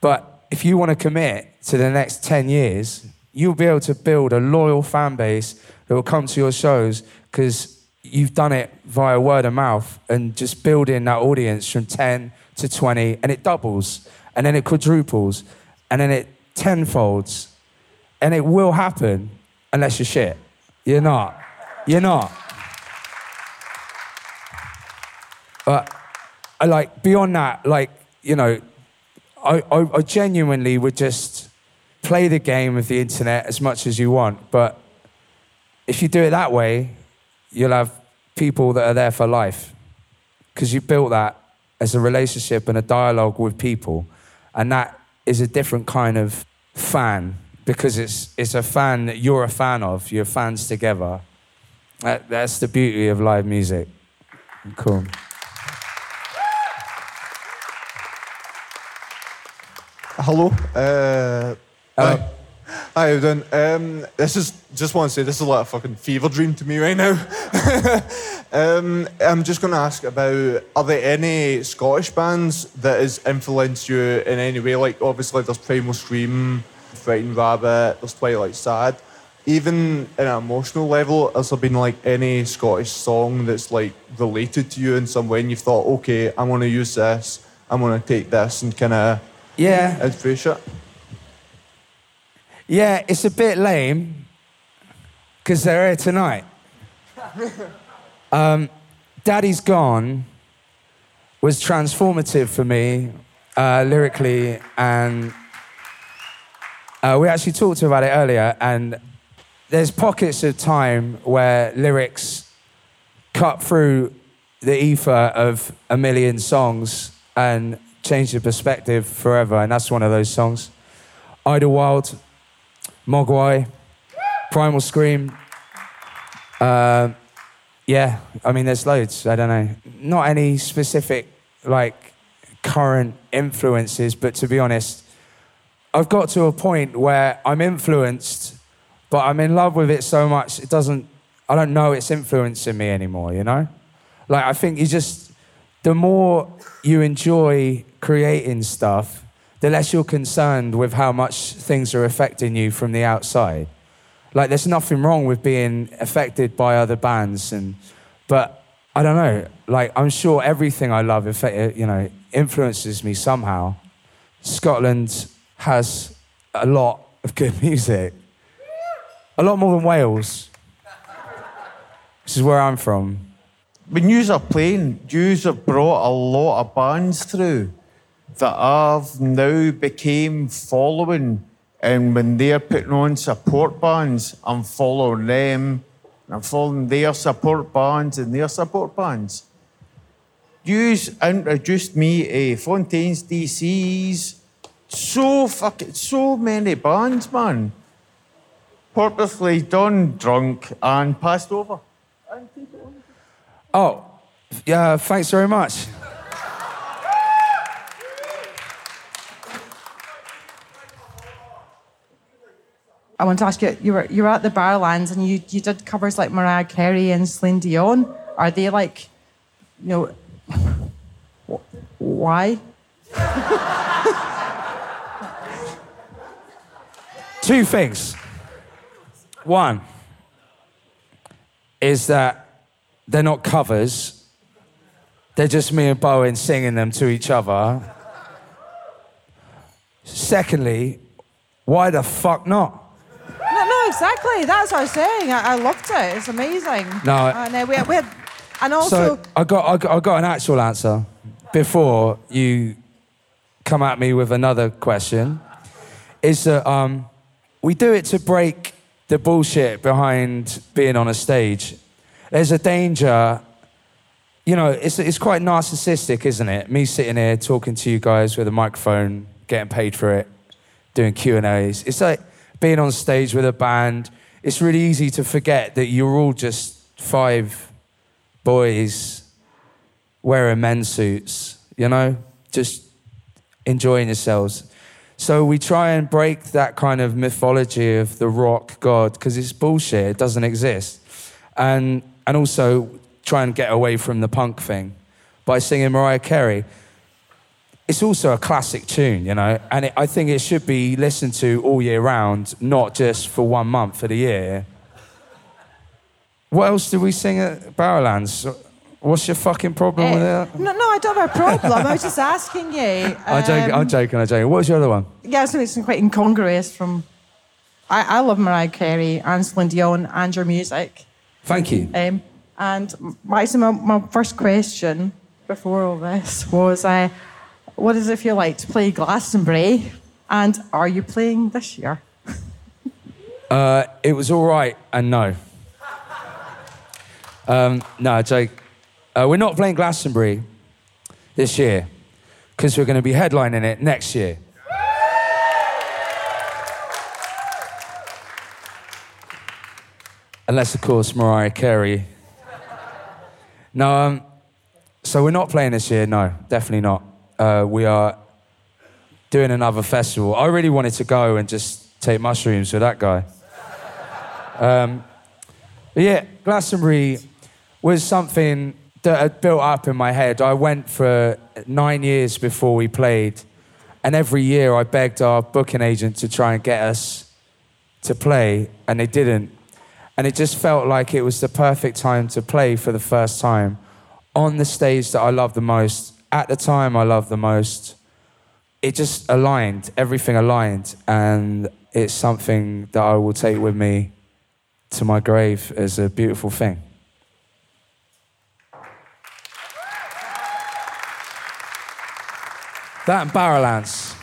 But if you want to commit to the next 10 years, you'll be able to build a loyal fan base that will come to your shows because you've done it via word of mouth and just building that audience from 10 to 20 and it doubles and then it quadruples and then it tenfolds and it will happen unless you're shit. You're not. You're not. But I like beyond that, like, you know, I, I, I genuinely would just play the game of the internet as much as you want. But if you do it that way, you'll have people that are there for life. Because you built that as a relationship and a dialogue with people. And that is a different kind of fan because it's, it's a fan that you're a fan of. You're fans together. That, that's the beauty of live music. Cool. Hello. Uh, hi. Hi, how you doing? Um, this is just want to say this is like a fucking fever dream to me right now. um, <laughs> I'm just going to ask about: Are there any Scottish bands that has influenced you in any way? Like obviously there's Primal Scream, Frightened Rabbit, there's Twilight Sad. Even in an emotional level, has there been like any Scottish song that's like related to you in some way? And you've thought, okay, I'm going to use this. I'm going to take this and kind of Yeah. infuse it. Yeah, it's a bit lame because they're here tonight. Um, Daddy's Gone was transformative for me uh, lyrically, and uh, we actually talked about it earlier. And there's pockets of time where lyrics cut through the ether of a million songs and change the perspective forever. And that's one of those songs. Idlewild, Mogwai, Primal Scream. Uh, yeah, I mean, there's loads. I don't know. Not any specific, like, current influences, but to be honest, I've got to a point where I'm influenced, but I'm in love with it so much, it doesn't, I don't know it's influencing me anymore, you know? Like, I think you just, the more you enjoy creating stuff, the less you're concerned with how much things are affecting you from the outside. Like, there's nothing wrong with being affected by other bands, and but I don't know. Like, I'm sure everything I love, affect, uh, you know, influences me somehow. Scotland has a lot of good <laughs> music, a lot more than Wales. This is where I'm from. When yous are playing, yous have brought a lot of bands through that I've now became following. And when they're putting on support bands, I'm following them. and I'm following their support bands and their support bands. Yous introduced me to Fontaines DCs. So fucking, so many bands, man. Purposely done drunk and passed over. Oh, yeah, thanks very much. I want to ask you, you were you were at the Barrowlands and you you did covers like Mariah Carey and Celine Dion. Are they like, you know, wh- why? Two things. One is that they're not covers, they're just me and Bowen singing them to each other. Secondly, why the fuck not? No, no, exactly. That's what I was saying. I, I loved it. It's amazing. No, I- and uh, we, had- we had, and also so I got, I got I got an actual answer before you come at me with another question. Is that um, we do it to break the bullshit behind being on a stage. There's a danger. You know, it's, it's quite narcissistic, isn't it? Me sitting here talking to you guys with a microphone, getting paid for it, doing Q and A's. It's like being on stage with a band. It's really easy to forget that you're all just five boys wearing men's suits, you know, just enjoying yourselves. So we try and break that kind of mythology of the rock god because it's bullshit. It doesn't exist. And, and also try and get away from the punk thing by singing Mariah Carey. it's also a classic tune, you know, and it, I think it should be listened to all year round, not just for one month of the year. What else did we sing at Barrowlands? What's your fucking problem with Eh, it? no, no, I don't have a problem. I was just asking you. I'm joking, I'm um, joking, I'm joking. What was your other one? Yeah, so it's quite incongruous from. I, I love Mariah Carey and Celine Dion and your music. Thank you. Um, and my, so my, my first question before all this was uh, what does it feel like to play Glastonbury? And are you playing this year? <laughs> Uh, it was all right and no. Um, no, Jake. Uh, we're not playing Glastonbury this year because we're going to be headlining it next year. Unless, of course, Mariah Carey. No, um, so we're not playing this year. No, definitely not. Uh, we are doing another festival. I really wanted to go and just take mushrooms with that guy. Um, but yeah, Glastonbury was something that had built up in my head. I went for nine years before we played, and every year I begged our booking agent to try and get us to play, and they didn't. And it just felt like it was the perfect time to play for the first time on the stage that I love the most, at the time I loved the most. It just aligned, everything aligned, and it's something that I will take with me to my grave as a beautiful thing. That and Barrowlands.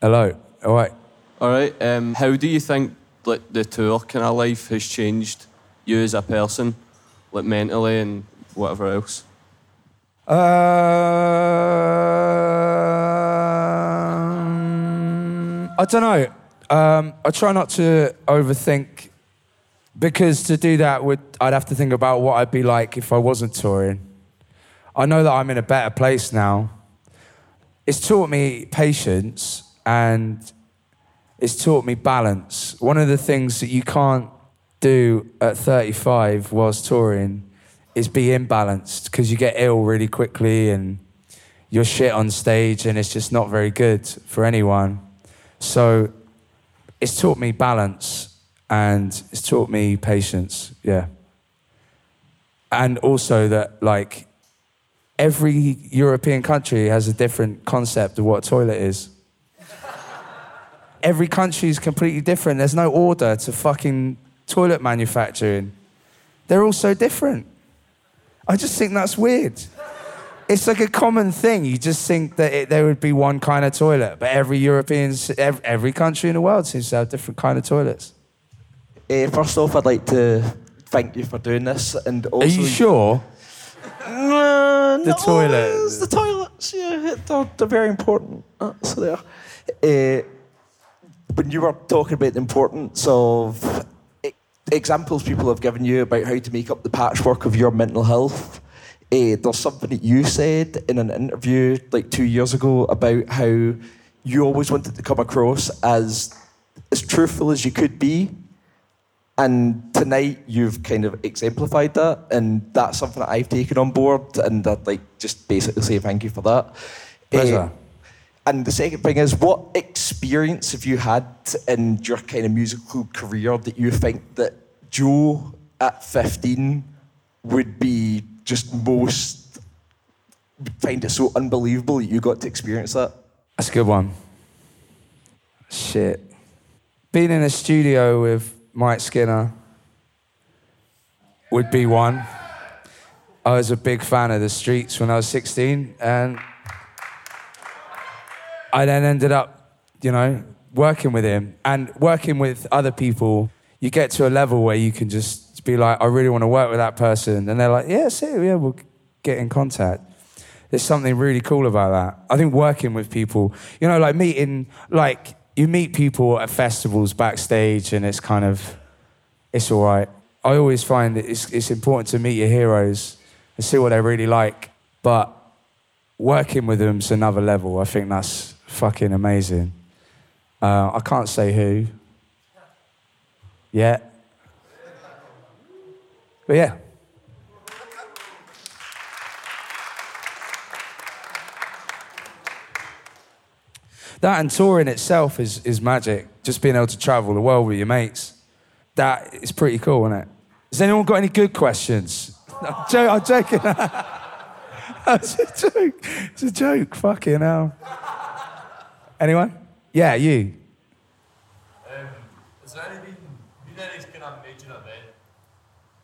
Hello. All right. All right. Um, how do you think like the tour kind of life has changed you as a person, like mentally and whatever else? Um, I don't know. Um, I try not to overthink because to do that would I'd have to think about what I'd be like if I wasn't touring. I know that I'm in a better place now. It's taught me patience and it's taught me balance. One of the things that you can't do at 35 whilst touring is be imbalanced because you get ill really quickly and you're shit on stage and it's just not very good for anyone. So it's taught me balance and it's taught me patience, yeah. And also that like every European country has a different concept of what a toilet is. Every country is completely different. There's no order to fucking toilet manufacturing. They're all so different. I just think that's weird. It's like a common thing. You just think that it, there would be one kind of toilet, but every European, every, every country in the world seems to have different kind of toilets. Uh, first off, I'd like to thank you for doing this, and also. Are you sure? Uh, The no, toilet. the toilets, yeah, they're, they're very important. Uh, so they are. Uh, when you were talking about the importance of examples people have given you about how to make up the patchwork of your mental health, uh, there's something that you said in an interview like two years ago about how you always wanted to come across as as truthful as you could be. And tonight you've kind of exemplified that, and that's something that I've taken on board, and I'd like just basically say thank you for that. Pleasure. Uh, and the second thing is, what experience have you had in your kind of musical career that you think that Joe at 15 would be just most find it so unbelievable that you got to experience that? That's a good one. Shit. Being in a studio with Mike Skinner would be one. I was a big fan of the streets when I was 16, and I then ended up, you know, working with him and working with other people. You get to a level where you can just be like, I really want to work with that person. And they're like, yeah, see, yeah, we'll get in contact. There's something really cool about that. I think working with people, you know, like meeting, like you meet people at festivals backstage and it's kind of, it's all right. I always find that it's, it's important to meet your heroes and see what they're really like. But working with them's another level. I think that's fucking amazing. Uh, I can't say who Yeah, But yeah. That and touring itself is, is magic. Just being able to travel the world with your mates. That is pretty cool, isn't it? Has anyone got any good questions? <laughs> I'm, jo- I'm joking. <laughs> That's a joke. It's a joke. Fucking hell. Anyone? Yeah, you. Um, is there any been, been any kind of major event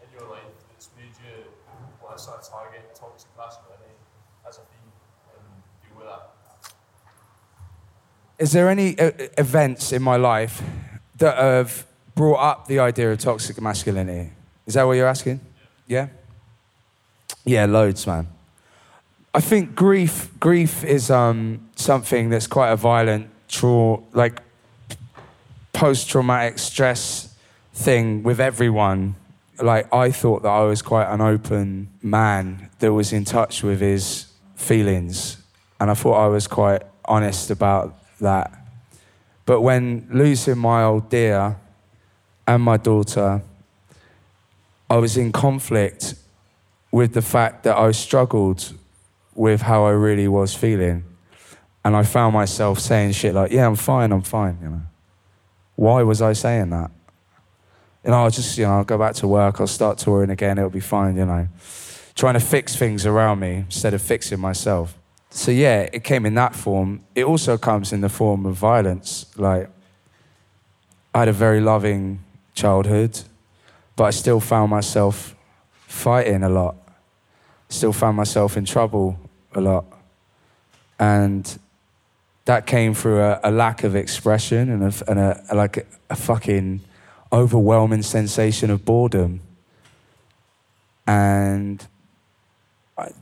in your life that's made you want to sort of target toxic masculinity as a theme and deal with that? Is there any uh, events in my life that have brought up the idea of toxic masculinity? Is that what you're asking? Yeah? Yeah, loads, man. I think grief grief is um, something that's quite a violent, tra- like post traumatic stress thing with everyone. Like I thought that I was quite an open man that was in touch with his feelings, and I thought I was quite honest about that. But when losing my old dear and my daughter, I was in conflict with the fact that I struggled with how I really was feeling. And I found myself saying shit like, yeah, I'm fine, I'm fine, you know. Why was I saying that? You know, I'll just, you know, I'll go back to work, I'll start touring again, it'll be fine, you know. Trying to fix things around me instead of fixing myself. So yeah, it came in that form. It also comes in the form of violence. Like, I had a very loving childhood, but I still found myself fighting a lot. Still found myself in trouble a lot. And that came through a, a lack of expression and a, and a, a like a, fucking overwhelming sensation of boredom. And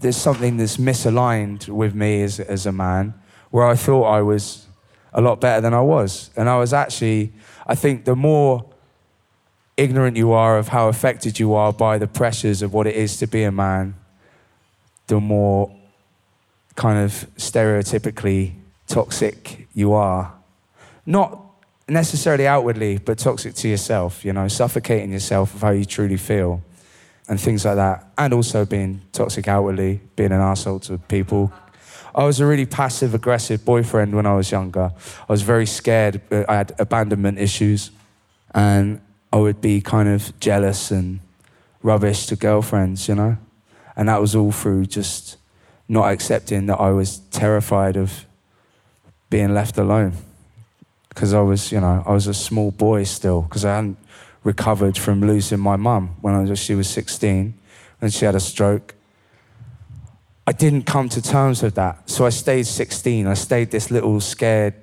there's something that's misaligned with me as, as a man where I thought I was a lot better than I was. And I was actually, I think the more ignorant you are of how affected you are by the pressures of what it is to be a man, the more kind of stereotypically toxic you are. Not necessarily outwardly, but toxic to yourself, you know, suffocating yourself of how you truly feel and things like that. And also being toxic outwardly, being an asshole to people. I was a really passive aggressive boyfriend when I was younger. I was very scared. uh, I had abandonment issues. And I would be kind of jealous and rubbish to girlfriends, you know? And that was all through just not accepting that I was terrified of being left alone. Because I was, you know, I was a small boy still, because I hadn't recovered from losing my mum when I was, she was 16 and she had a stroke. I didn't come to terms with that. So I stayed 16. I stayed this little scared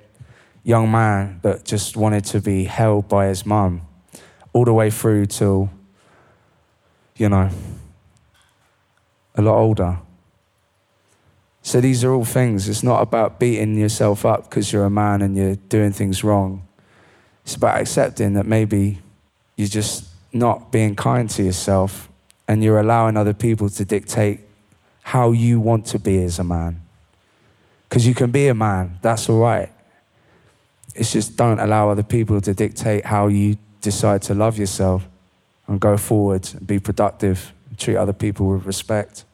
young man that just wanted to be held by his mum all the way through till, you know, a lot older. So these are all things. It's not about beating yourself up because you're a man and you're doing things wrong. It's about accepting that maybe you're just not being kind to yourself and you're allowing other people to dictate how you want to be as a man. Because you can be a man, that's all right. It's just don't allow other people to dictate how you decide to love yourself and go forward and be productive treat other people with respect.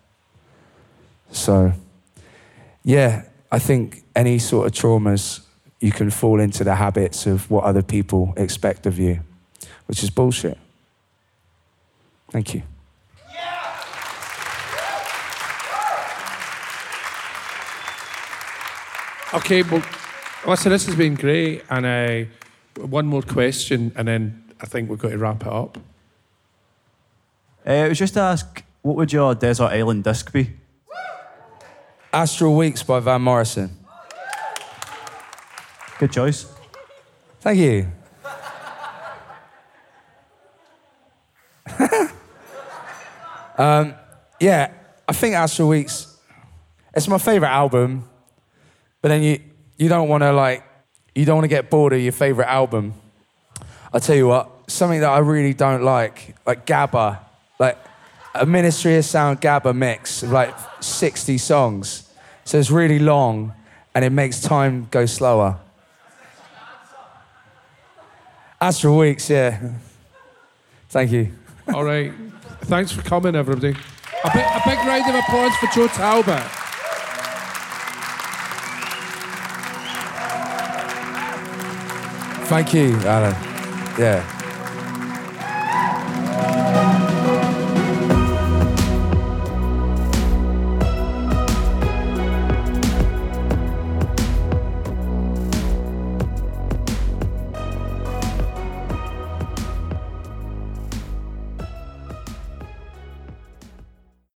So, yeah, I think any sort of traumas, you can fall into the habits of what other people expect of you, which is bullshit. Thank you. Okay, well, listen, this has been great. And uh, one more question, and then I think we've got to wrap it up. Uh, it was just to ask, what would your desert island disc be? Astral Weeks by Van Morrison. Good choice. Thank you. <laughs> um, yeah, I think Astral Weeks, it's my favorite album, but then you, you don't want to like, you don't want to get bored of your favorite album. I'll tell you what, something that I really don't like, like Gabba, like a Ministry of Sound Gabba mix of like 60 songs. So it's really long and it makes time go slower. Astral Weeks, yeah. Thank you. All right. Thanks for coming, everybody. A big, a big round of applause for Joe Talbot. Thank you, Alan. Yeah.